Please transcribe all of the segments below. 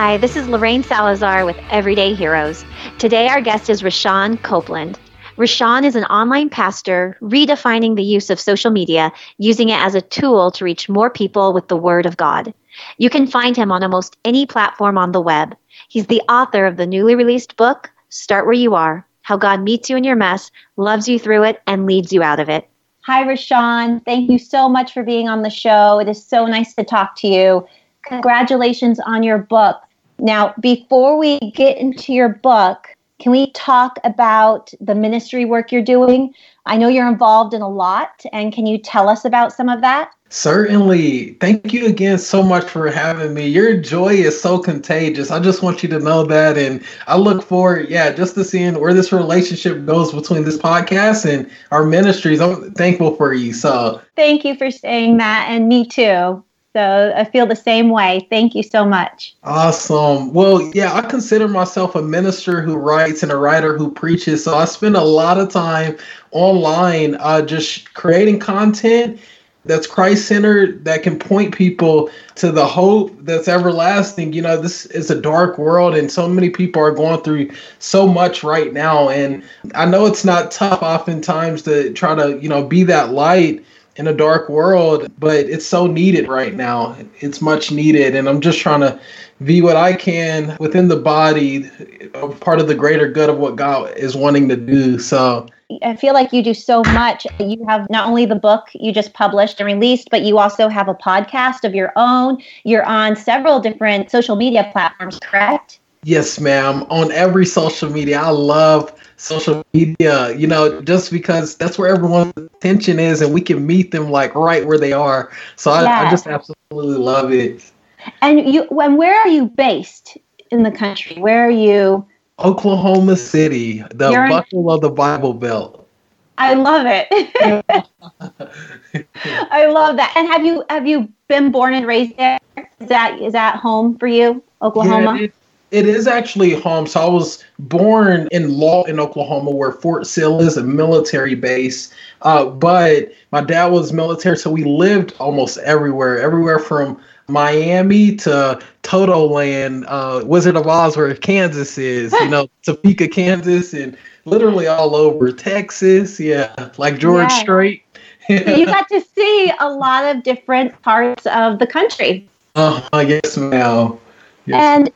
Hi, this is Lorraine Salazar with Everyday Heroes. Today, our guest is Rashawn Copeland. Rashawn is an online pastor redefining the use of social media, using it as a tool to reach more people with the Word of God. You can find him on almost any platform on the web. He's the author of the newly released book, Start Where You Are How God Meets You in Your Mess, Loves You Through It, and Leads You Out of It. Hi, Rashawn. Thank you so much for being on the show. It is so nice to talk to you. Congratulations on your book. Now, before we get into your book, can we talk about the ministry work you're doing? I know you're involved in a lot, and can you tell us about some of that? Certainly. Thank you again so much for having me. Your joy is so contagious. I just want you to know that. And I look forward, yeah, just to seeing where this relationship goes between this podcast and our ministries. I'm thankful for you. So thank you for saying that. And me too. So I feel the same way. Thank you so much. Awesome. Well, yeah, I consider myself a minister who writes and a writer who preaches. So I spend a lot of time online uh, just creating content that's Christ centered that can point people to the hope that's everlasting. You know, this is a dark world and so many people are going through so much right now. And I know it's not tough oftentimes to try to, you know, be that light in a dark world, but it's so needed right now. It's much needed. And I'm just trying to be what I can within the body, part of the greater good of what God is wanting to do. So I feel like you do so much. You have not only the book you just published and released, but you also have a podcast of your own. You're on several different social media platforms, correct? Yes, ma'am. On every social media. I love social media, you know, just because that's where everyone's attention is and we can meet them like right where they are. So I, yes. I just absolutely love it. And you when where are you based in the country? Where are you? Oklahoma City, the You're buckle in- of the Bible Belt. I love it. I love that. And have you have you been born and raised there? Is that is that home for you, Oklahoma? Yeah, it, is actually home. So I was born in Lawton Oklahoma, where Fort Sill is a military base. Uh, but my dad was military, so we lived almost everywhere, everywhere from Miami to Toto Land, uh, Wizard of Oz, where Kansas is, you know, Topeka, Kansas, and literally all over Texas. Yeah, like George yeah. Strait. you got to see a lot of different parts of the country. Uh, yes, ma'am. Yes. And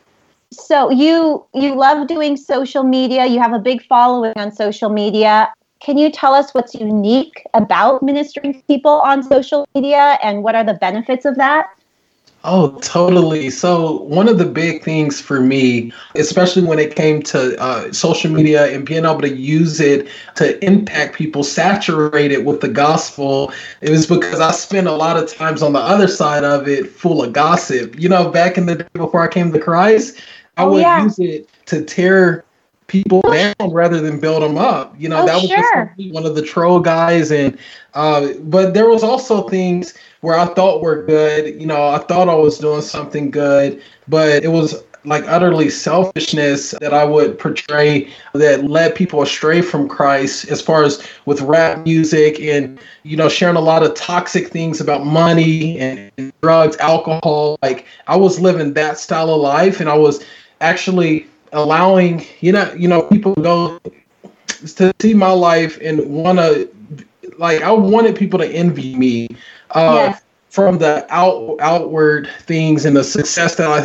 so you you love doing social media. You have a big following on social media. Can you tell us what's unique about ministering to people on social media and what are the benefits of that? Oh, totally. So, one of the big things for me, especially when it came to uh, social media and being able to use it to impact people, saturate it with the gospel, it was because I spent a lot of times on the other side of it full of gossip. You know, back in the day before I came to Christ, I oh, would yeah. use it to tear people down rather than build them up. You know, oh, that was sure. one of the troll guys. And, uh, but there was also things where I thought were good. You know, I thought I was doing something good, but it was like utterly selfishness that I would portray that led people astray from Christ as far as with rap music and you know sharing a lot of toxic things about money and drugs, alcohol. Like I was living that style of life and I was actually allowing you know you know people to go to see my life and want to like I wanted people to envy me uh, yes. from the out outward things and the success that I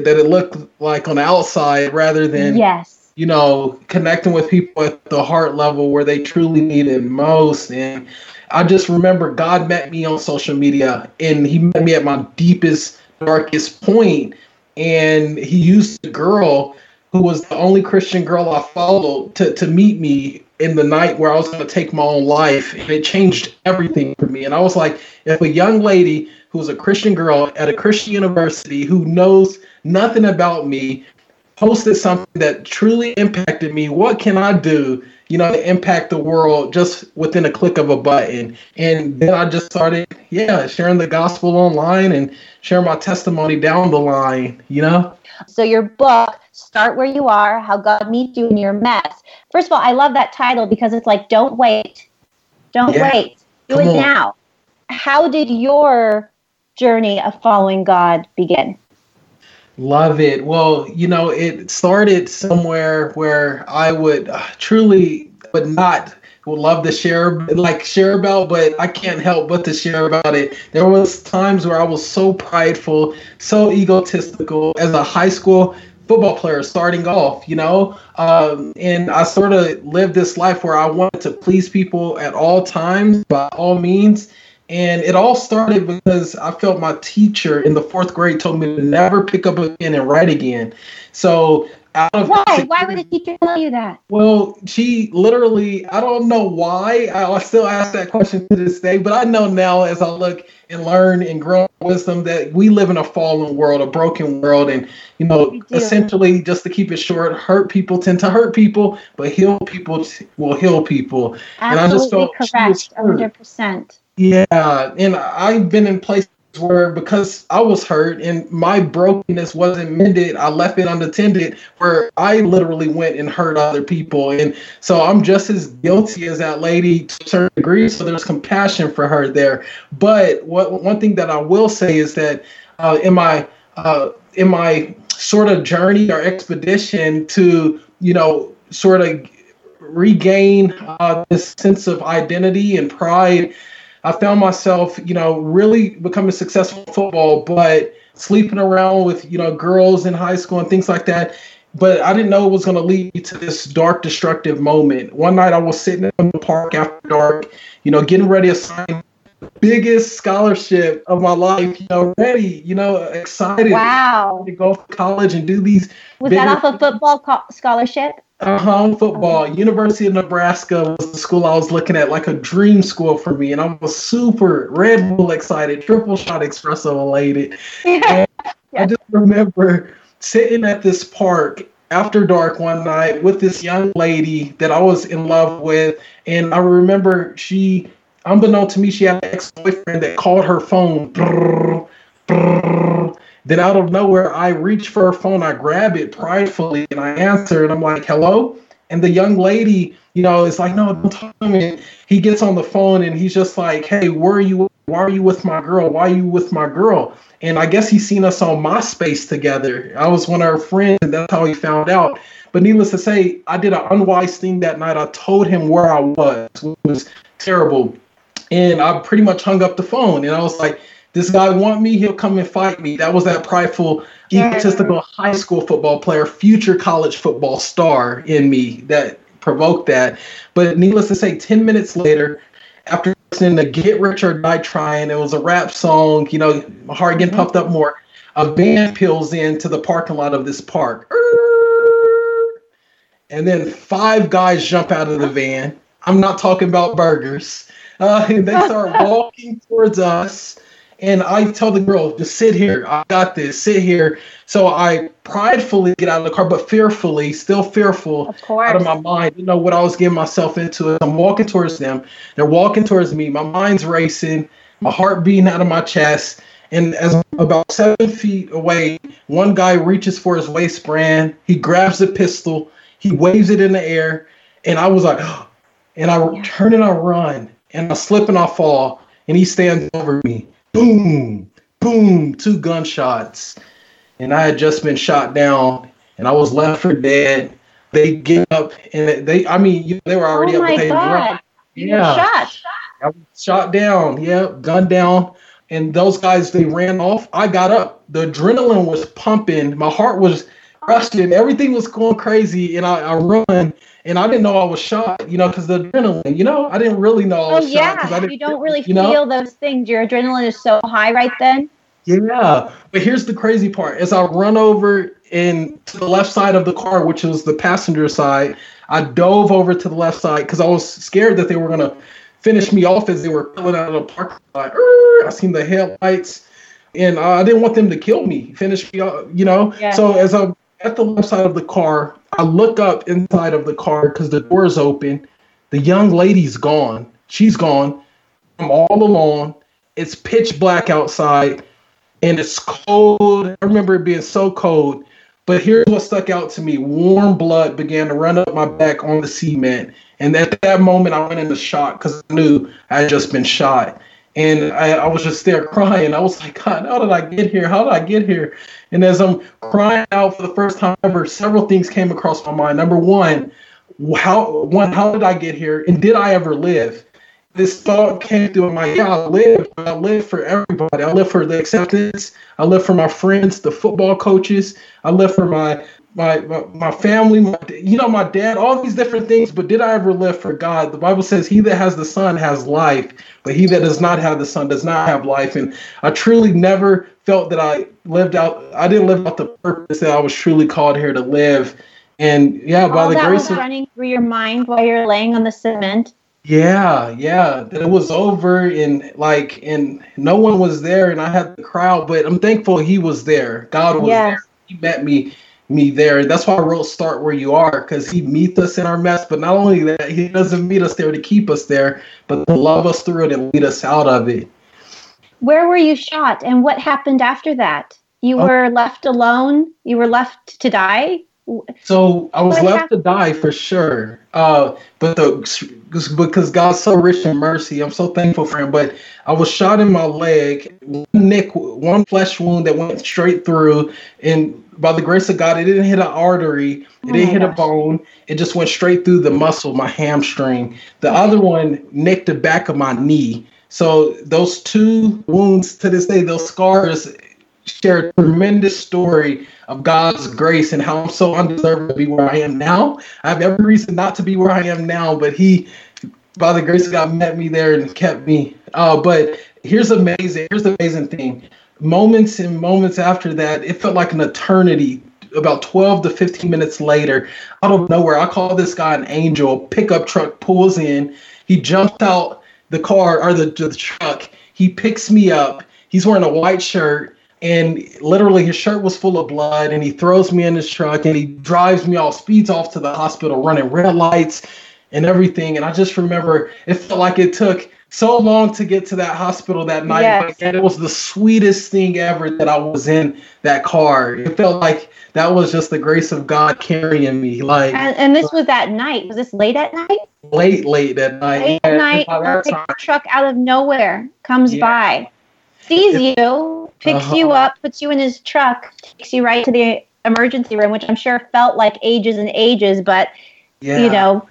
that it looked like on the outside rather than yes. you know connecting with people at the heart level where they truly need it most. And I just remember God met me on social media and he met me at my deepest darkest point and he used a girl who was the only Christian girl I followed to, to meet me in the night where I was going to take my own life. And it changed everything for me. And I was like, if a young lady who's a Christian girl at a Christian university who knows nothing about me posted something that truly impacted me, what can I do, you know, to impact the world just within a click of a button? And then I just started, yeah, sharing the gospel online and sharing my testimony down the line, you know? So your book, Start Where You Are, How God Meets You in Your Mess. First of all, I love that title because it's like, don't wait. Don't yeah. wait. Do Come it on. now. How did your journey of following God begin? Love it. Well, you know, it started somewhere where I would uh, truly, but not would love to share like share about but i can't help but to share about it. There was times where i was so prideful so egotistical as a high school football player starting off you know? Um, and i sort of lived this life where i wanted to please people at all times by all means and it all started because I felt my teacher in the fourth grade told me to never pick up a pen and write again. So out of why? Why would a teacher tell you that? Well, she literally, I don't know why. I still ask that question to this day, but I know now as I look and learn and grow wisdom that we live in a fallen world, a broken world, and you know, essentially, just to keep it short, hurt people tend to hurt people, but heal people will heal people. Absolutely and I just felt correct, hundred percent. Yeah, and I've been in places where because I was hurt and my brokenness wasn't mended, I left it unattended where I literally went and hurt other people. And so I'm just as guilty as that lady to a certain degree. So there's compassion for her there. But what one thing that I will say is that uh, in my uh, in my sort of journey or expedition to, you know, sort of regain uh, this sense of identity and pride I found myself, you know, really becoming successful in football, but sleeping around with, you know, girls in high school and things like that. But I didn't know it was going to lead to this dark, destructive moment. One night I was sitting in the park after dark, you know, getting ready to sign the biggest scholarship of my life, you know, ready, you know, excited wow. to go to college and do these. Was that off a football co- scholarship? Uh-huh, football. University of Nebraska was the school I was looking at, like a dream school for me. And I was super Red Bull excited, triple shot espresso elated. Yeah. I just remember sitting at this park after dark one night with this young lady that I was in love with. And I remember she, unbeknown to me, she had an ex-boyfriend that called her phone. Brrr, brrr, then out of nowhere, I reach for her phone, I grab it pridefully, and I answer, and I'm like, "Hello." And the young lady, you know, is like, "No, don't talk to me." He gets on the phone and he's just like, "Hey, where are you? Why are you with my girl? Why are you with my girl?" And I guess he's seen us on MySpace together. I was one of her friends, and that's how he found out. But needless to say, I did an unwise thing that night. I told him where I was, which was terrible. And I pretty much hung up the phone. And I was like, this guy want me, he'll come and fight me. That was that prideful, egotistical high school football player, future college football star in me that provoked that. But needless to say, 10 minutes later, after listening to Get Rich or Die Trying, it was a rap song, you know, my heart getting puffed up more. A van peels into the parking lot of this park. And then five guys jump out of the van. I'm not talking about burgers. Uh, and they start walking towards us and I tell the girl, just sit here. I got this. Sit here. So I pridefully get out of the car, but fearfully, still fearful of out of my mind. You know what I was getting myself into. I'm walking towards them. They're walking towards me. My mind's racing. My heart beating out of my chest. And as I'm about seven feet away, one guy reaches for his waistband. He grabs the pistol. He waves it in the air. And I was like, and I turn and I run. And I slip and I fall. And he stands over me boom, boom, two gunshots. And I had just been shot down and I was left for dead. They get up and they, I mean, they were oh already oh up. My God. Yeah. shot. I was shot down. Yeah. Gun down. And those guys, they ran off. I got up. The adrenaline was pumping. My heart was rushing. Everything was going crazy. And I, I run and I didn't know I was shot, you know, because the adrenaline, you know, I didn't really know I oh, was oh, yeah. you don't really you know? feel those things. Your adrenaline is so high right then. Yeah, but here's the crazy part: as I run over in to the left side of the car, which was the passenger side, I dove over to the left side because I was scared that they were gonna finish me off as they were pulling out of the parking lot. I seen the headlights, and I didn't want them to kill me, finish me, off, you know. Yeah. So as I'm at the left side of the car, I look up inside of the car because the door is open. The young lady's gone. She's gone. I'm all alone. It's pitch black outside and it's cold. I remember it being so cold. But here's what stuck out to me warm blood began to run up my back on the cement. And at that moment, I went into shock because I knew I had just been shot. And I, I was just there crying. I was like, God, how did I get here? How did I get here? And as I'm crying out for the first time ever, several things came across my mind. Number one, how one, how did I get here? And did I ever live? This thought came through my yeah, I live. I live for everybody. I live for the acceptance. I live for my friends, the football coaches. I live for my my, my, my family, my, you know, my dad, all these different things. But did I ever live for God? The Bible says, He that has the Son has life, but he that does not have the Son does not have life. And I truly never felt that I lived out, I didn't live out the purpose that I was truly called here to live. And yeah, by all the that grace was of running through your mind while you're laying on the cement. yeah, yeah, that it was over and like, and no one was there, and I had the crowd, but I'm thankful He was there. God was Yes. there. He met me me there. That's why I wrote "Start Where You Are" because He meets us in our mess. But not only that, He doesn't meet us there to keep us there, but to love us through it and lead us out of it. Where were you shot and what happened after that? You Oh. were left alone? You were left to die? So I was What left to die for sure. Uh, but the because God's so rich in mercy, I'm so thankful for Him. But I was shot in my leg, one nick, one flesh wound that went straight through, and by the grace of God, it didn't hit an artery, it Oh didn't hit a bone. It just went straight through the muscle, my hamstring. The other one nicked the back of my knee. So those two wounds to this day, those scars share a tremendous story of God's grace and how I'm so undeserved to be where I am now. I have every reason not to be where I am now, but He, by the grace of God, met me there and kept me. Uh, but here's amazing. Here's the amazing thing. Moments and moments after that, it felt like an eternity. About 12 to 15 minutes later, out of nowhere, I call this guy an angel. Pickup truck pulls in. He jumps out the car or the, the truck. He picks me up. He's wearing a white shirt and literally his shirt was full of blood and he throws me in his truck and he drives me off speeds off to the hospital running red lights and everything and i just remember it felt like it took so long to get to that hospital that night Yes. and it was the sweetest thing ever that i was in that car it felt like that was just the grace of god carrying me like And, and this was at night. Was this late at night? late late at night Late at night, that truck out of nowhere comes Yeah. by, sees you, picks Uh-huh. you up, puts you in his truck, takes you right to the emergency room, which I'm sure felt like ages and ages, but yeah you know,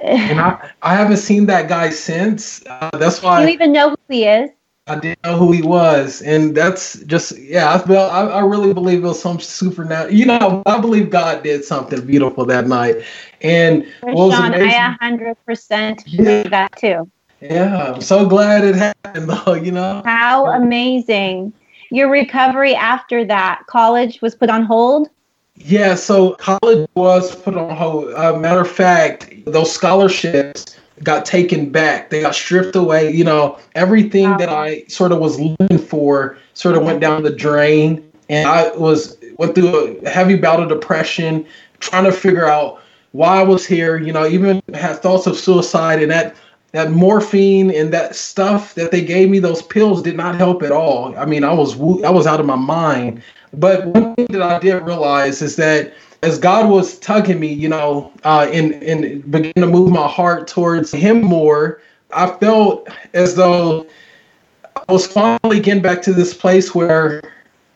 and I, I haven't seen that guy since uh, that's why Do you even know who he is. I didn't know who he was, and that's just yeah. I felt I, I really believe it was some supernatural. You know, I believe God did something beautiful that night, and what was Sean, amazing. I hundred percent believe that too. Yeah, I'm so glad it happened though. You know, How amazing! Your recovery after that, college was put on hold. yeah. So college was put on hold. Uh, matter of fact, those scholarships got taken back. They got stripped away. You know, everything Wow. that I sort of was looking for sort of went down the drain, and I was went through a heavy bout of depression, trying to figure out why I was here. You know, even had thoughts of suicide, and that that morphine and that stuff that they gave me, those pills did not help at all. I mean, I was I was out of my mind. But one thing that I did realize is that as God was tugging me, you know, uh, and and began to move my heart towards Him more, I felt as though I was finally getting back to this place where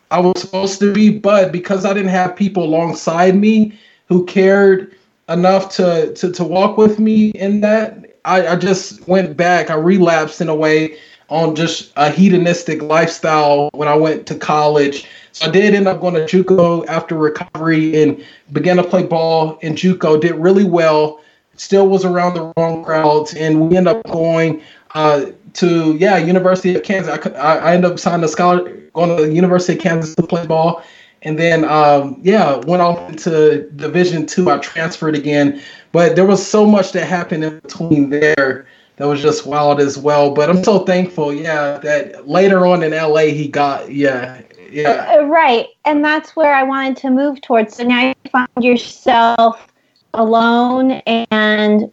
I was supposed to be, but because I didn't have people alongside me who cared enough to to, to walk with me in that, I, I just went back. I relapsed in a way on just a hedonistic lifestyle when I went to college. So I did end up going to JUCO after recovery and began to play ball in JUCO. Did really well. Still was around the wrong crowds, and we ended up going uh, to yeah University of Kansas. I, I ended up signing a scholar going to the University of Kansas to play ball, and then um, yeah went off into Division two. I transferred again, but there was so much that happened in between there that was just wild as well. But I'm so thankful, yeah, that later on in LA he got yeah yeah Uh, Right. And that's where I wanted to move towards. So now you find yourself alone and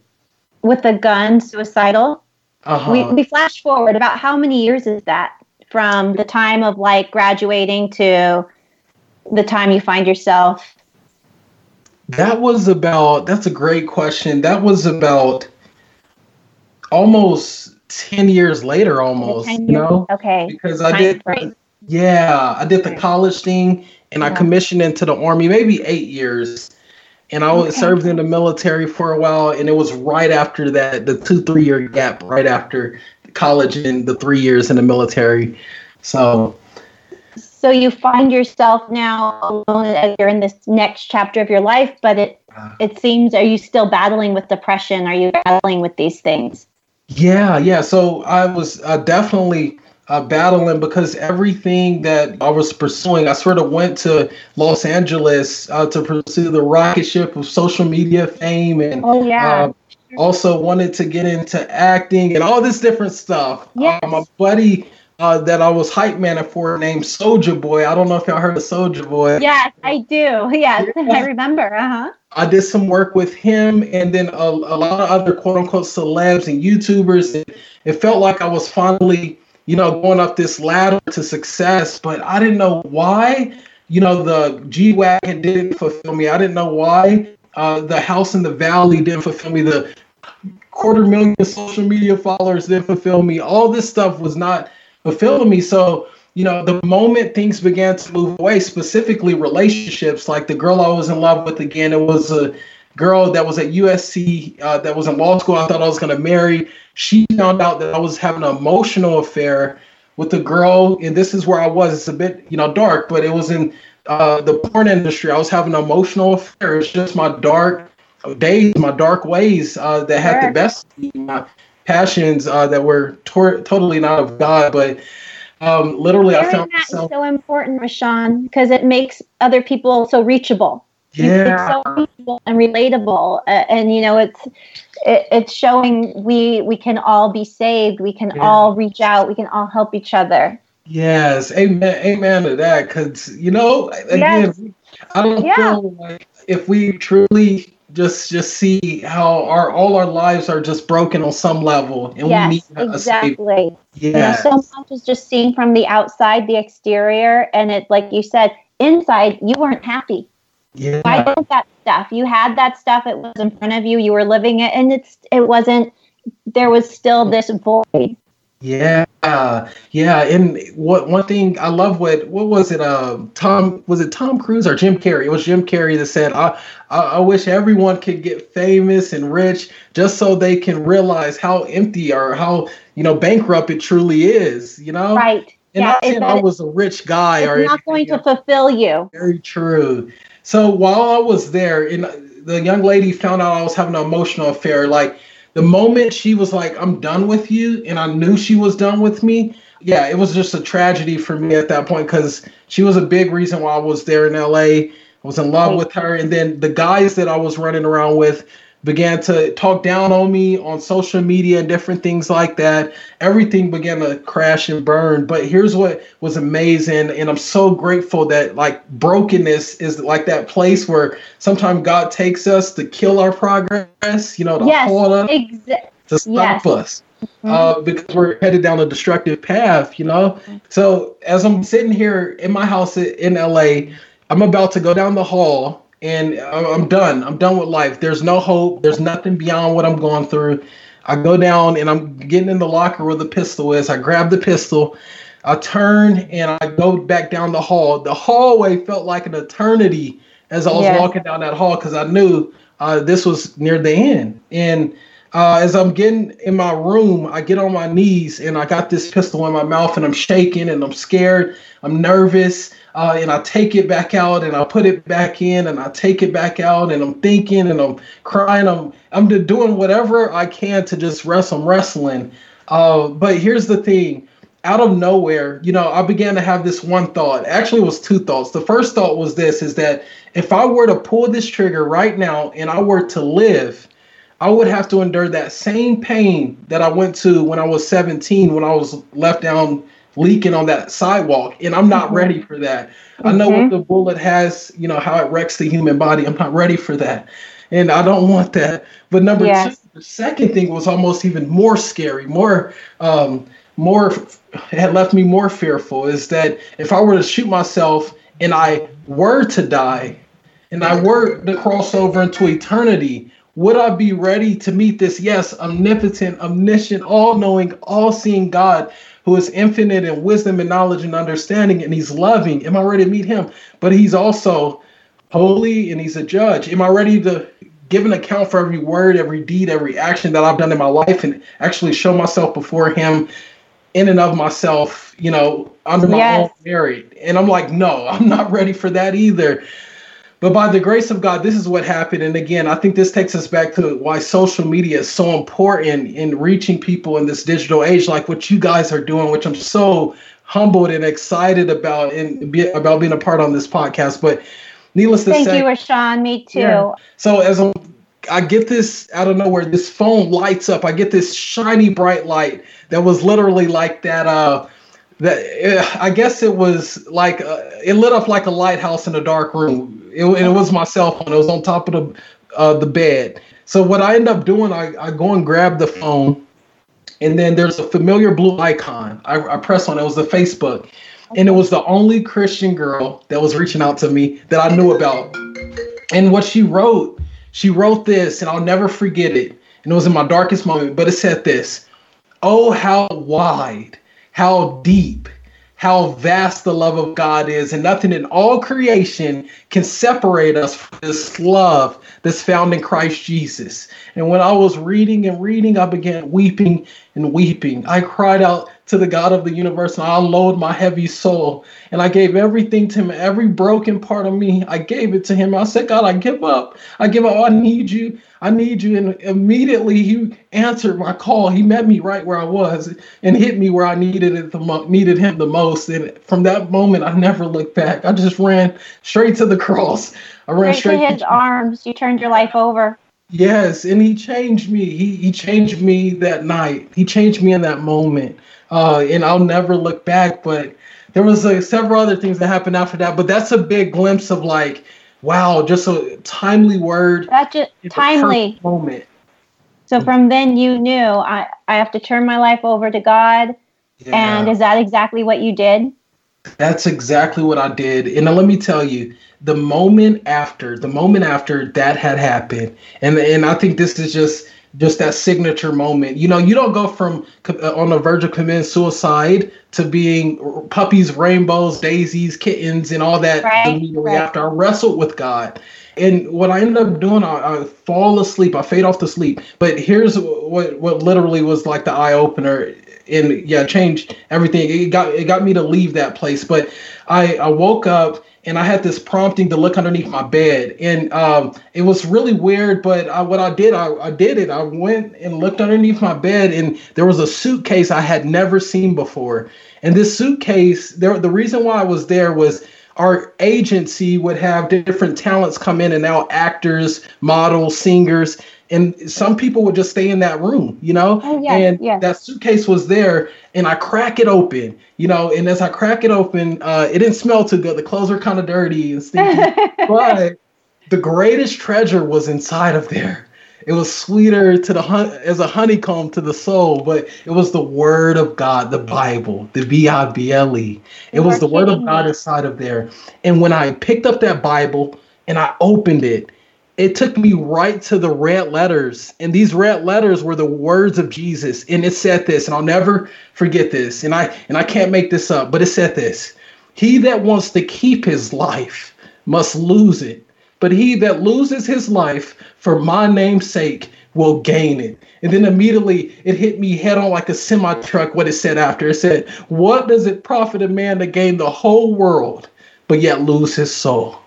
with a gun, suicidal. uh-huh. We, we flash forward about how many years is that from the time of like graduating to the time you find yourself? That was about, that's a great question. That was about almost 10 years later almost, you know? Okay. Because I did, yeah, I did the college thing and yeah. I commissioned into the army maybe eight years. And I okay. served in the military for a while, and it was right after that, the two, three year gap, right after college and the three years in the military. So, so you find yourself now alone as you're in this next chapter of your life, but it uh. it seems are you still battling with depression? Are you battling with these things? Yeah, yeah. So I was uh, definitely uh, battling because everything that I was pursuing, I sort of went to Los Angeles uh, to pursue the rocket ship of social media fame, and oh yeah. Uh, also wanted to get into acting and all this different stuff. Yes. my buddy uh, that I was hype man for named Soulja Boy. I don't know if y'all heard of Soulja Boy. Yes, I do. Yes, yeah. I remember. Uh huh. I did some work with him and then a, a lot of other quote unquote celebs and YouTubers. It, it felt like I was finally, you know, going up this ladder to success, but I didn't know why. You know, the G Wagon didn't fulfill me. I didn't know why. Uh, the house in the valley didn't fulfill me. The quarter million social media followers didn't fulfill me. All this stuff was not fulfilling me. So, you know, the moment things began to move away, specifically relationships, like the girl I was in love with again, it was a girl that was at USC uh, that was in law school. I thought I was going to marry. She found out that I was having an emotional affair with a girl, and this is where I was. It's a bit, you know, dark, but it was in uh, the porn industry. I was having an emotional affair. It's just my dark days, my dark ways uh, that had the best my passions uh, that were tor- totally not of God, but um, literally Sharing I found that myself- so important, Rashawn, because it makes other people so reachable. Yeah. It's so reachable and relatable, uh, and you know it's it, it's showing we we can all be saved. We can yeah. all reach out. We can all help each other. Yes, amen, amen to that. Because you know, again, yes. I don't yeah. feel like if we truly just just see how our all our lives are just broken on some level and yes, we need exactly. Yeah so much is just seen from the outside the exterior and it like you said inside you weren't happy. Yeah. Why did that stuff? You had that stuff it was in front of you you were living it and it's it wasn't there was still this void yeah, yeah, and what one thing I love what what was it? Uh, Tom was it Tom Cruise or Jim Carrey? It was Jim Carrey that said, "I I, I wish everyone could get famous and rich just so they can realize how empty or how you know bankrupt it truly is." You know, right? And yeah, not saying I was a rich guy it's or not going to fulfill you. Very true. So while I was there, and the young lady found out I was having an emotional affair, like the moment she was like, I'm done with you, and I knew she was done with me, yeah, it was just a tragedy for me at that point because she was a big reason why I was there in LA. I was in love oh. with her. And then the guys that I was running around with, began to talk down on me on social media and different things like that. Everything began to crash and burn. But here's what was amazing, and I'm so grateful that like brokenness is like that place where sometimes God takes us to kill our progress, you know, to yes, hold us, exa- to stop yes. us. Mm-hmm. Uh, because we're headed down a destructive path, you know. So as I'm sitting here in my house in LA, I'm about to go down the hall and I'm done. I'm done with life. There's no hope. There's nothing beyond what I'm going through. I go down and I'm getting in the locker where the pistol is. I grab the pistol. I turn and I go back down the hall. The hallway felt like an eternity as I was yeah. walking down that hall because I knew uh, this was near the end. And uh, as I'm getting in my room, I get on my knees and I got this pistol in my mouth and I'm shaking and I'm scared. I'm nervous uh, and I take it back out and I put it back in and I take it back out and I'm thinking and I'm crying. I'm I'm doing whatever I can to just wrestle. I'm wrestling. Uh, but here's the thing. Out of nowhere, you know, I began to have this one thought. Actually, it was two thoughts. The first thought was this: is that if I were to pull this trigger right now and I were to live, I would have to endure that same pain that I went to when I was 17, when I was left down leaking on that sidewalk and i'm not mm-hmm. ready for that mm-hmm. i know what mm-hmm. the bullet has you know how it wrecks the human body i'm not ready for that and i don't want that but number yes. two the second thing was almost even more scary more um more had left me more fearful is that if i were to shoot myself and i were to die and i were to cross over into eternity would I be ready to meet this, yes, omnipotent, omniscient, all knowing, all seeing God who is infinite in wisdom and knowledge and understanding, and he's loving? Am I ready to meet him? But he's also holy and he's a judge. Am I ready to give an account for every word, every deed, every action that I've done in my life and actually show myself before him in and of myself, you know, under my yes. own merit? And I'm like, no, I'm not ready for that either. But by the grace of God, this is what happened. And again, I think this takes us back to why social media is so important in reaching people in this digital age, like what you guys are doing, which I'm so humbled and excited about and be, about being a part on this podcast. But needless to Thank say, thank you, Rashawn. Me too. Yeah. So as I get this out of nowhere, this phone lights up. I get this shiny bright light that was literally like that. Uh, that uh, I guess it was like uh, it lit up like a lighthouse in a dark room. It, it was my cell phone. It was on top of the uh, the bed. So what I end up doing, I, I go and grab the phone, and then there's a familiar blue icon. I, I press on it. It was the Facebook, and it was the only Christian girl that was reaching out to me that I knew about. And what she wrote, she wrote this, and I'll never forget it. And it was in my darkest moment. But it said this: "Oh, how wide." How deep, how vast the love of God is, and nothing in all creation can separate us from this love that's found in Christ Jesus. And when I was reading and reading, I began weeping and weeping. I cried out to the God of the universe and I unloaded my heavy soul. And I gave everything to him, every broken part of me, I gave it to him. I said, God, I give up. I give up. I need you. I need you. And immediately he answered my call. He met me right where I was and hit me where I needed it the mo- needed him the most. And from that moment, I never looked back. I just ran straight to the cross. I ran straight, straight to his to- arms. You turned your life over. Yes, and he changed me. He he changed me that night. He changed me in that moment. Uh, and I'll never look back. But there was uh, several other things that happened after that. But that's a big glimpse of like wow, just a timely word. That's just timely moment. So from then you knew I, I have to turn my life over to God. Yeah. And is that exactly what you did? That's exactly what I did. And let me tell you, the moment after, the moment after that had happened, and and I think this is just just that signature moment. You know, you don't go from uh, on the verge of committing suicide to being puppies, rainbows, daisies, kittens, and all that right, immediately right. after. I wrestled with God. And what I ended up doing, I, I, fall asleep. I fade off to sleep. But here's what what literally was like the eye opener, and yeah, changed everything. It got it got me to leave that place. But I I woke up and I had this prompting to look underneath my bed, and um, it was really weird. But I, what I did, I, I did it. I went and looked underneath my bed, and there was a suitcase I had never seen before. And this suitcase, there, the reason why I was there was our agency would have different talents come in and out actors models singers and some people would just stay in that room you know? Oh, yeah, and yeah. that suitcase was there and i crack it open you know? And as i crack it open uh, it didn't smell too good. The clothes were kind of dirty and stinky but the greatest treasure was inside of there it was sweeter to the hun- as a honeycomb to the soul, but it was the word of God, the Bible, the B I B L E. It was the word of God inside of there. And when I picked up that Bible and I opened it, it took me right to the red letters. And these red letters were the words of Jesus. And it said this, and I'll never forget this. And I and I can't make this up, but it said this. He that wants to keep his life must lose it but he that loses his life for my name's sake will gain it. And then immediately it hit me head on like a semi truck what it said after. It said, What does it profit a man to gain the whole world, but yet lose his soul?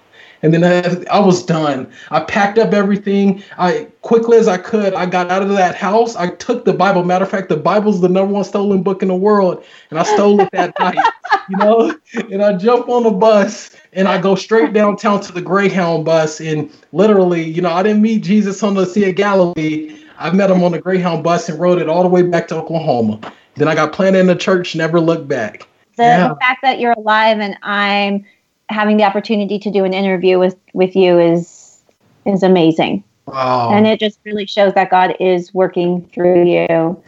And then I, I, was done. I packed up everything. I quickly as I could, I got out of that house. I took the Bible. Matter of fact, the Bible's the number one stolen book in the world, and I stole it that night. You know, and I jump on the bus and I go straight downtown to the Greyhound bus. And literally, you know, I didn't meet Jesus on the Sea of Galilee. I met him on the Greyhound bus and rode it all the way back to Oklahoma. Then I got planted in the church, never looked back. The, yeah. the fact that you're alive and I'm having the opportunity to do an interview with with you is is amazing. Wow. And it just really shows that God is working through you.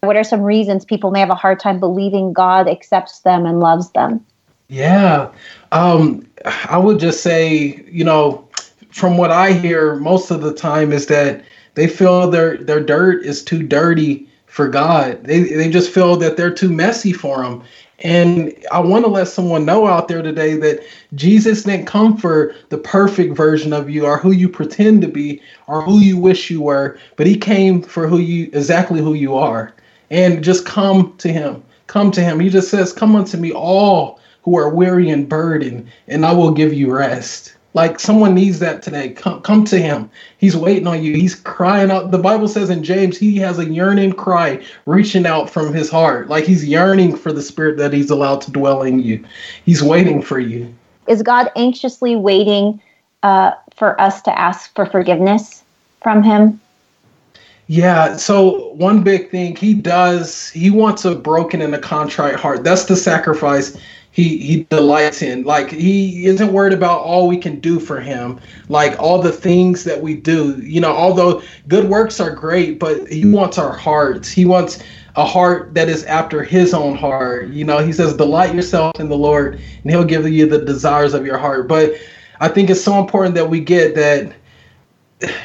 What are some reasons people may have a hard time believing God accepts them and loves them? Yeah. Um, I would just say, you know, from what I hear most of the time is that they feel their their dirt is too dirty for God. They they just feel that they're too messy for him. And I want to let someone know out there today that Jesus didn't come for the perfect version of you or who you pretend to be or who you wish you were, but he came for who you exactly who you are. And just come to him. Come to him. He just says, Come unto me, all who are weary and burdened, and I will give you rest. Like someone needs that today. Come, come to him. He's waiting on you. He's crying out. The Bible says in James, he has a yearning cry reaching out from his heart. Like he's yearning for the spirit that he's allowed to dwell in you. He's waiting for you. Is God anxiously waiting uh, for us to ask for forgiveness from him? Yeah, so one big thing he does, he wants a broken and a contrite heart. That's the sacrifice he he delights in. Like he isn't worried about all we can do for him, like all the things that we do. You know, although good works are great, but he wants our hearts. He wants a heart that is after his own heart. You know, he says, delight yourself in the Lord, and he'll give you the desires of your heart. But I think it's so important that we get that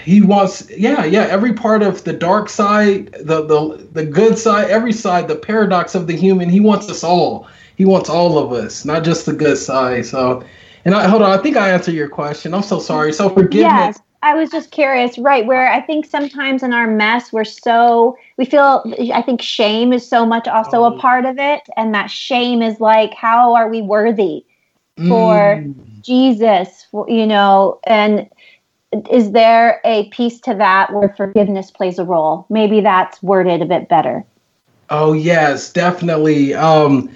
he wants yeah yeah every part of the dark side the the the good side every side the paradox of the human he wants us all he wants all of us, not just the good side. So, and I hold on, I think I answered your question. I'm so sorry. So forgiveness. Yes, I was just curious, right? Where I think sometimes in our mess, we're so we feel. I think shame is so much also oh. a part of it, and that shame is like, how are we worthy for mm. Jesus? You know, and is there a piece to that where forgiveness plays a role? Maybe that's worded a bit better. Oh yes, definitely. Um,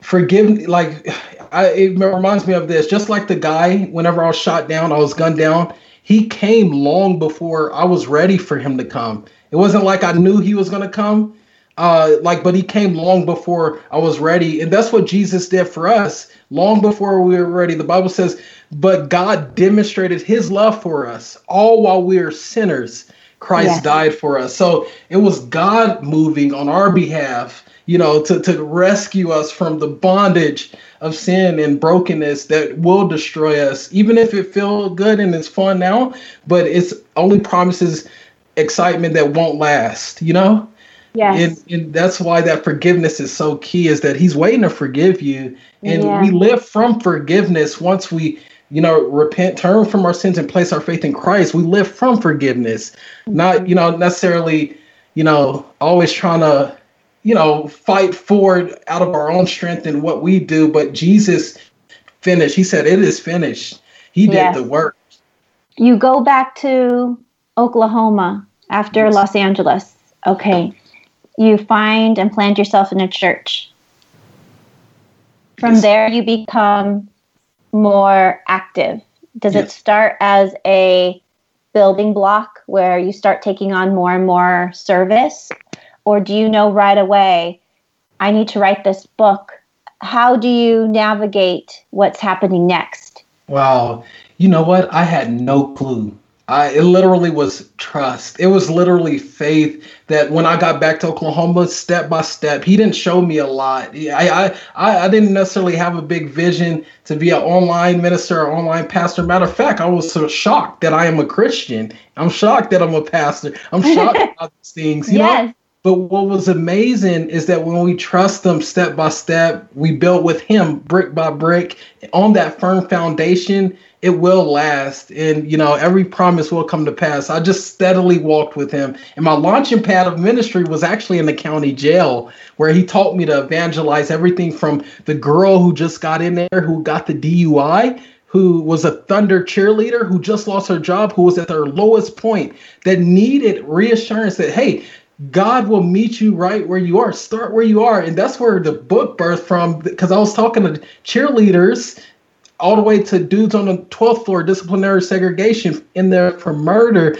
forgive like I, it reminds me of this. Just like the guy whenever i was shot down i was gunned down he came long before i was ready for him to come. It wasn't like i knew he was going to come uh like but he came long before i was ready. And that's what jesus did for us long before we were ready. The bible says but god demonstrated his love for us all while we are sinners. Christ yes. died for us. So it was god moving on our behalf you know, to, to rescue us from the bondage of sin and brokenness that will destroy us, even if it feels good and it's fun now, but it's only promises excitement that won't last, you know? Yes. And, and that's why that forgiveness is so key is that he's waiting to forgive you. And yeah. we live from forgiveness once we, you know, repent, turn from our sins and place our faith in Christ. We live from forgiveness, mm-hmm. not, you know, necessarily, you know, always trying to you know, fight forward out of our own strength and what we do. But Jesus finished. He said, It is finished. He did the work. You go back to Oklahoma after yes. Los Angeles. Okay. You find and plant yourself in a church. From yes. there, you become more active. Does it start as a building block where you start taking on more and more service or do you know right away i need to write this book how do you navigate what's happening next wow you know what i had no clue I, it literally was trust. It was literally faith that when I got back to Oklahoma, step by step, he didn't show me a lot. I, I, I didn't necessarily have a big vision to be an online minister or online pastor. Matter of fact, I was so shocked that I am a Christian. I'm shocked that I'm a pastor. I'm shocked about these things. You yes. know, but what was amazing is that when we trust them step by step, we built with him brick by brick on that firm foundation, it will last. And, you know, every promise will come to pass. I just steadily walked with him. And my launching pad of ministry was actually in the county jail, where he taught me to evangelize everything from the girl who just got in there, who got the DUI, who was a Thunder cheerleader who just lost her job, who was at their lowest point, that needed reassurance that, hey, God will meet you right where you are. Start where you are. And that's where the book birthed from. Because I was talking to cheerleaders all the way to dudes on the 12th floor, disciplinary segregation in there for murder.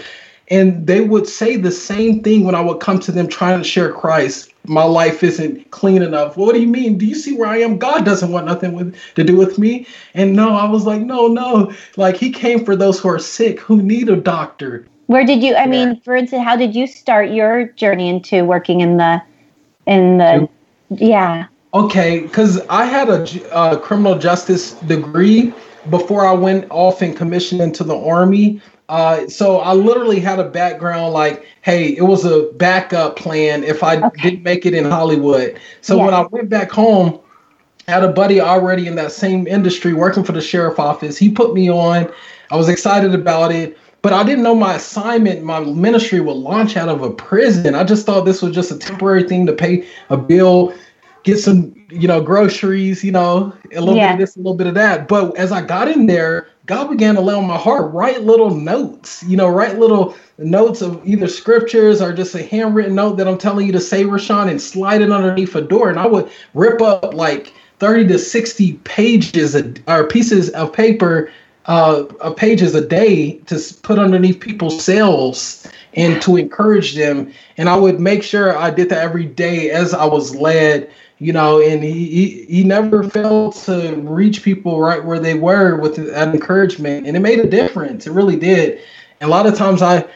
And they would say the same thing when I would come to them trying to share Christ. My life isn't clean enough. What do you mean? Do you see where I am? God doesn't want nothing with to do with me. And no, I was like, no, no. Like he came for those who are sick, who need a doctor. Where did you? I yeah. mean, for instance, how did you start your journey into working in the, in the, yeah. Okay, because I had a, a, criminal justice degree, before I went off and commissioned into the army. Uh, so I literally had a background like, hey, it was a backup plan if I okay. didn't make it in Hollywood. So when I went back home, I had a buddy already in that same industry working for the sheriff office. He put me on. I was excited about it, but I didn't know my assignment, my ministry would launch out of a prison. I just thought this was just a temporary thing to pay a bill, get some, you know, groceries, you know, a little yeah. bit of this, a little bit of that. But as I got in there, God began to lay on my heart, write little notes, you know, write little notes of either scriptures or just a handwritten note that I'm telling you to say, Rashawn, and slide it underneath a door. And I would rip up like 30 to 60 pages or pieces of paper, uh, pages a day to put underneath people's cells and to encourage them. And I would make sure I did that every day as I was led you know, and he, he, he never failed to reach people right where they were with that encouragement, and it made a difference. It really did. And a lot of times I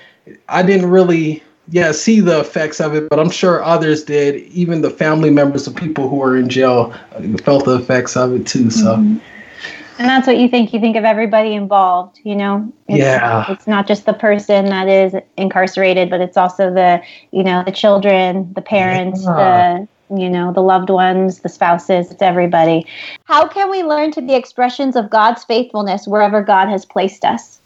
I didn't really yeah see the effects of it, but I'm sure others did. Even the family members of people who were in jail felt the effects of it too. So. Mm-hmm. And that's what you think. You think of everybody involved, you know? It's, yeah. It's not just the person that is incarcerated, but it's also the, you know, the children, the parents, yeah. the you know, the loved ones, the spouses, it's everybody. How can we learn to be expressions of God's faithfulness wherever God has placed us?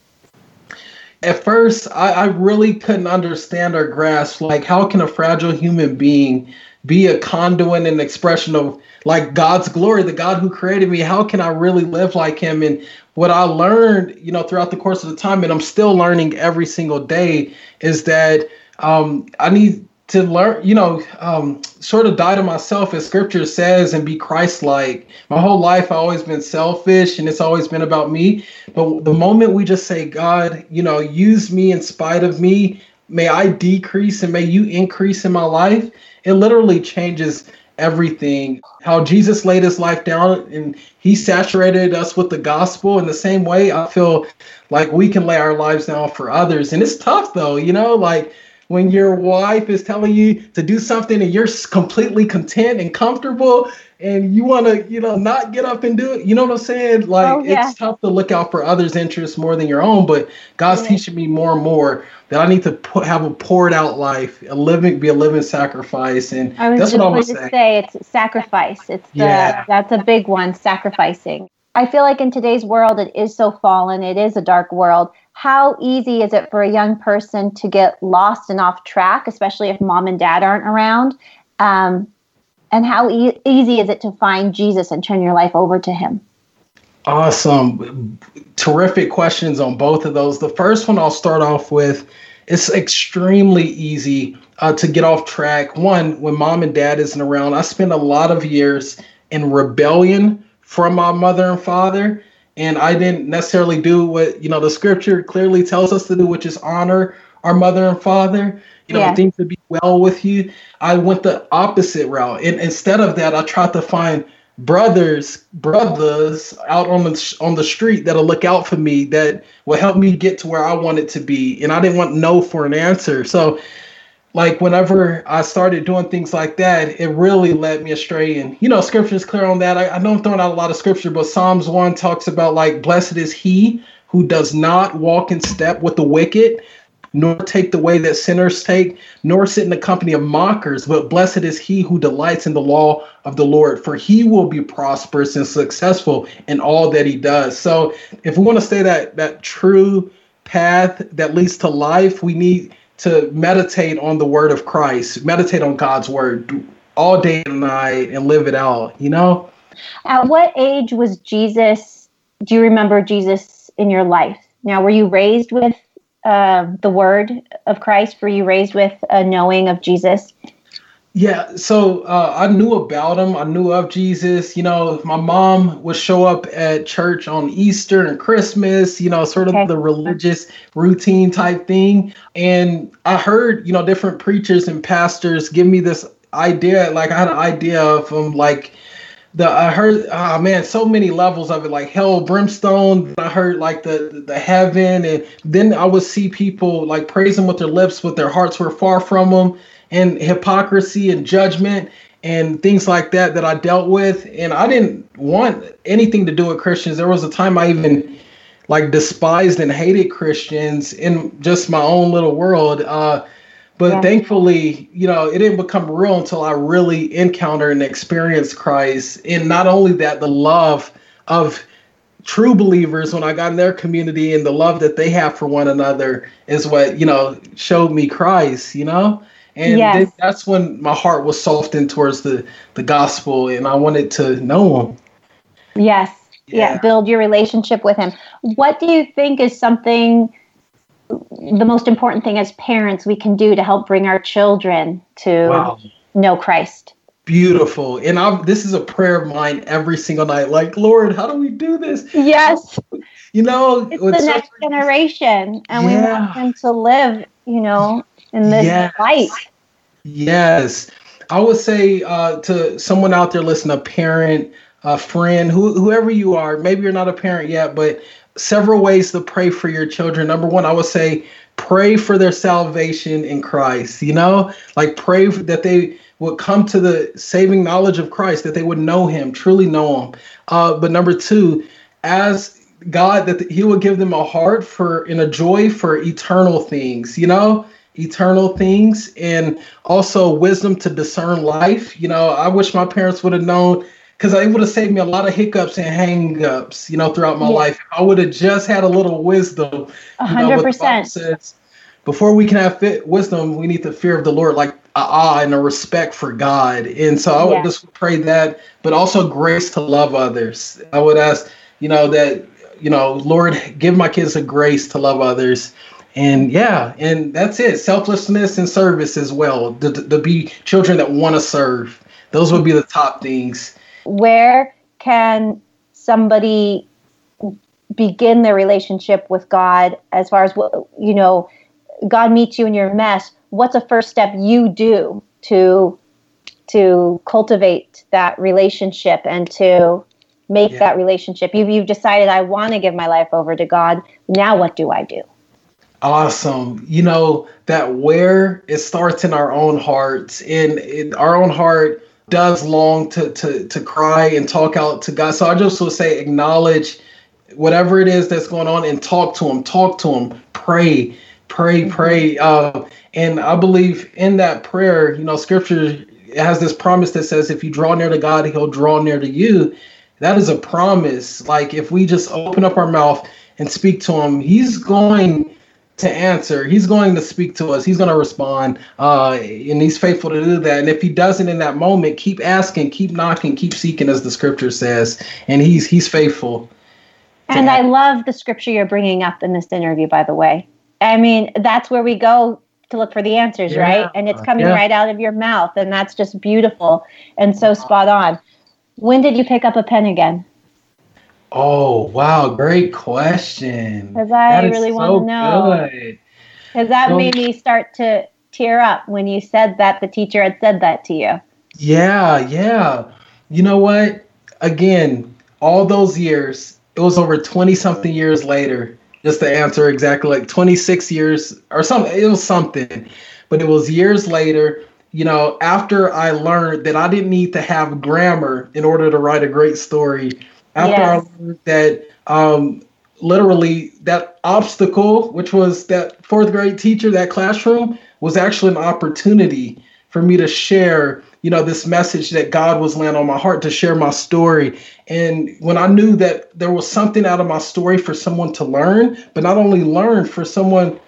At first, I, I really couldn't understand or grasp, like, how can a fragile human being be a conduit and expression of like God's glory, the God who created me. How can I really live like him? And what I learned, you know, throughout the course of the time, and I'm still learning every single day, is that um, I need to learn, you know, um, sort of die to myself, as scripture says, and be Christ like. My whole life, I've always been selfish and it's always been about me. But the moment we just say, God, you know, use me in spite of me, may I decrease and may you increase in my life, it literally changes everything. How Jesus laid his life down and he saturated us with the gospel in the same way, I feel like we can lay our lives down for others. And it's tough though, you know, like when your wife is telling you to do something and you're completely content and comfortable and you want to you know not get up and do it you know what i'm saying like oh, yeah. it's tough to look out for others interests more than your own but god's yeah. teaching me more and more that i need to put, have a poured out life a living be a living sacrifice and that's what i was say. say it's sacrifice it's the yeah. that's a big one sacrificing i feel like in today's world it is so fallen it is a dark world how easy is it for a young person to get lost and off track, especially if mom and dad aren't around? Um, and how e- easy is it to find Jesus and turn your life over to Him? Awesome. Terrific questions on both of those. The first one I'll start off with it's extremely easy uh, to get off track. One, when mom and dad isn't around, I spent a lot of years in rebellion from my mother and father and I didn't necessarily do what you know the scripture clearly tells us to do, which is honor our mother and father. You know, yeah. things to be well with you. I went the opposite route, and instead of that, I tried to find brothers, brothers out on the on the street that'll look out for me, that will help me get to where I wanted to be. And I didn't want no for an answer, so like whenever I started doing things like that, it really led me astray. And you know, scripture is clear on that. I, I know I'm throwing out a lot of scripture, but Psalms one talks about like, blessed is he who does not walk in step with the wicked, nor take the way that sinners take, nor sit in the company of mockers, but blessed is he who delights in the law of the Lord, for he will be prosperous and successful in all that he does. So if we want to stay that that true path that leads to life, we need to meditate on the word of Christ, meditate on God's word all day and night and live it out, you know? At what age was Jesus? Do you remember Jesus in your life? Now, were you raised with uh, the word of Christ? Were you raised with a knowing of Jesus? Yeah, so uh, I knew about him. I knew of Jesus. You know, my mom would show up at church on Easter and Christmas, you know, sort of okay. the religious routine type thing. And I heard, you know, different preachers and pastors give me this idea. Like, I had an idea of them, like, the I heard oh man so many levels of it like hell brimstone I heard like the the heaven and then I would see people like praising with their lips but their hearts were far from them and hypocrisy and judgment. and things like that that I dealt with. And I didn't want anything to do with Christians. There was a time I even like despised and hated Christians in just my own little world. Uh, but yeah. thankfully, you know, it didn't become real until I really encountered and experienced Christ. And not only that, the love of true believers when I got in their community and the love that they have for one another is what, you know, showed me Christ, you know? And yes. that's when my heart was softened towards the, the gospel and I wanted to know him. Yes. Yeah. yeah. Build your relationship with him. What do you think is something the most important thing as parents we can do to help bring our children to wow. know Christ? Beautiful. And I'm this is a prayer of mine every single night. Like, Lord, how do we do this? Yes. You know, it's the next generation. And yeah. we want them to live, you know, in this yes. light. Yes. I would say uh, to someone out there listening, a parent, a friend, who, whoever you are, maybe you're not a parent yet, but several ways to pray for your children. Number one, I would say pray for their salvation in Christ. You know, like pray that they would come to the saving knowledge of Christ, that they would know Him, truly know Him. Uh, but number two, as God, that He would give them a heart for and a joy for eternal things. You know, eternal things and also wisdom to discern life. You know, I wish my parents would have known because it would have saved me a lot of hiccups and hangups, you know, throughout my yeah. life. I would have just had a little wisdom. hundred percent. Says before we can have fit wisdom, we need the fear of the Lord, like awe and a respect for God. And so I would yeah. just pray that, but also grace to love others. I would ask, you know, that you know, Lord, give my kids a grace to love others. And yeah, and that's it. Selflessness and service as well. To, to be children that want to serve. Those would be the top things where can somebody begin their relationship with God as far as you know God meets you in your mess what's a first step you do to to cultivate that relationship and to make yeah. that relationship? You've, you've decided I want to give my life over to God. Now what do I do? Awesome. You know that where it starts in our own hearts in, in our own heart does long to to to cry and talk out to God. So I just will say acknowledge whatever it is that's going on and talk to him, talk to him, pray, pray, pray. Uh, and I believe in that prayer, you know, scripture has this promise that says if you draw near to God, he'll draw near to you. That is a promise. Like if we just open up our mouth and speak to him, he's going to answer. He's going to speak to us. He's going to respond, uh, and he's faithful to do that. And if he doesn't in that moment, keep asking, keep knocking, keep seeking, as the scripture says. And he's he's faithful. And I love the scripture you're bringing up in this interview. By the way, I mean that's where we go to look for the answers, yeah. right? And it's coming yeah. right out of your mouth, and that's just beautiful and so spot on. When did you pick up a pen again? Oh wow, great question. Because I really so want to know. Because that so, made me start to tear up when you said that the teacher had said that to you. Yeah, yeah. You know what? Again, all those years, it was over 20 something years later, just to answer exactly like 26 years or something. It was something. But it was years later, you know, after I learned that I didn't need to have grammar in order to write a great story after yes. I learned that um, literally that obstacle, which was that fourth grade teacher, that classroom, was actually an opportunity for me to share, you know, this message that God was laying on my heart to share my story. And when I knew that there was something out of my story for someone to learn, but not only learn, for someone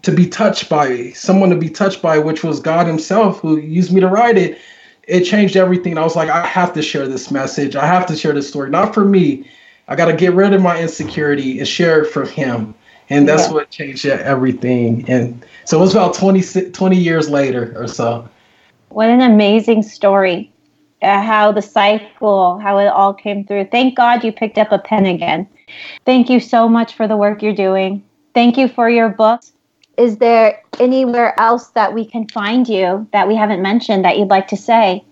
to be touched by, someone to be touched by, which was God Himself who used me to write it it changed everything. I was like, I have to share this message. I have to share this story. Not for me. I got to get rid of my insecurity and share it for him. And that's yeah. what changed everything. And so it was about 20, 20 years later or so. What an amazing story. Uh, how the cycle, how it all came through. Thank God you picked up a pen again. Thank you so much for the work you're doing. Thank you for your books is there anywhere else that we can find you that we haven't mentioned that you'd like to say?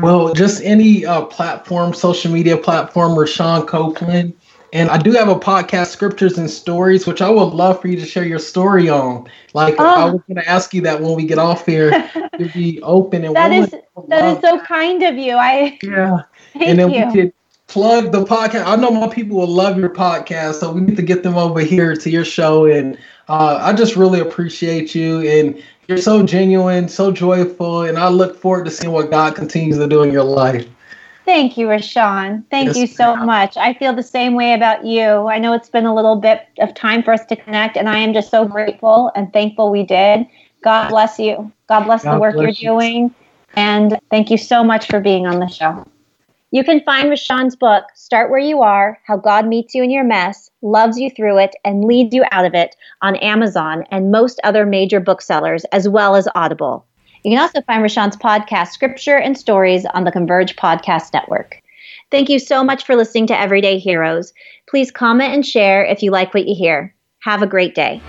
Well, just any uh, platform, social media platform, Rashawn Copeland. And I do have a podcast, Scriptures and Stories, which I would love for you to share your story on. Like oh. I was going to ask you that when we get off here, to be open and that is that is so kind of you. I yeah, and then you. we could plug the podcast. I know my people will love your podcast, so we need to get them over here to your show. And uh, I just really appreciate you, and you're so genuine, so joyful, and I look forward to seeing what God continues to do in your life. Thank you, Rashawn. Thank yes, you so ma'am. much. I feel the same way about you. I know it's been a little bit of time for us to connect, and I am just so grateful and thankful we did. God bless you. God bless God the work bless you're you. doing. And thank you so much for being on the show. You can find Rashawn's book, Start Where You Are How God Meets You in Your Mess, Loves You Through It, and Leads You Out of It on Amazon and most other major booksellers, as well as Audible. You can also find Rashawn's podcast, Scripture and Stories, on the Converge Podcast Network. Thank you so much for listening to Everyday Heroes. Please comment and share if you like what you hear. Have a great day.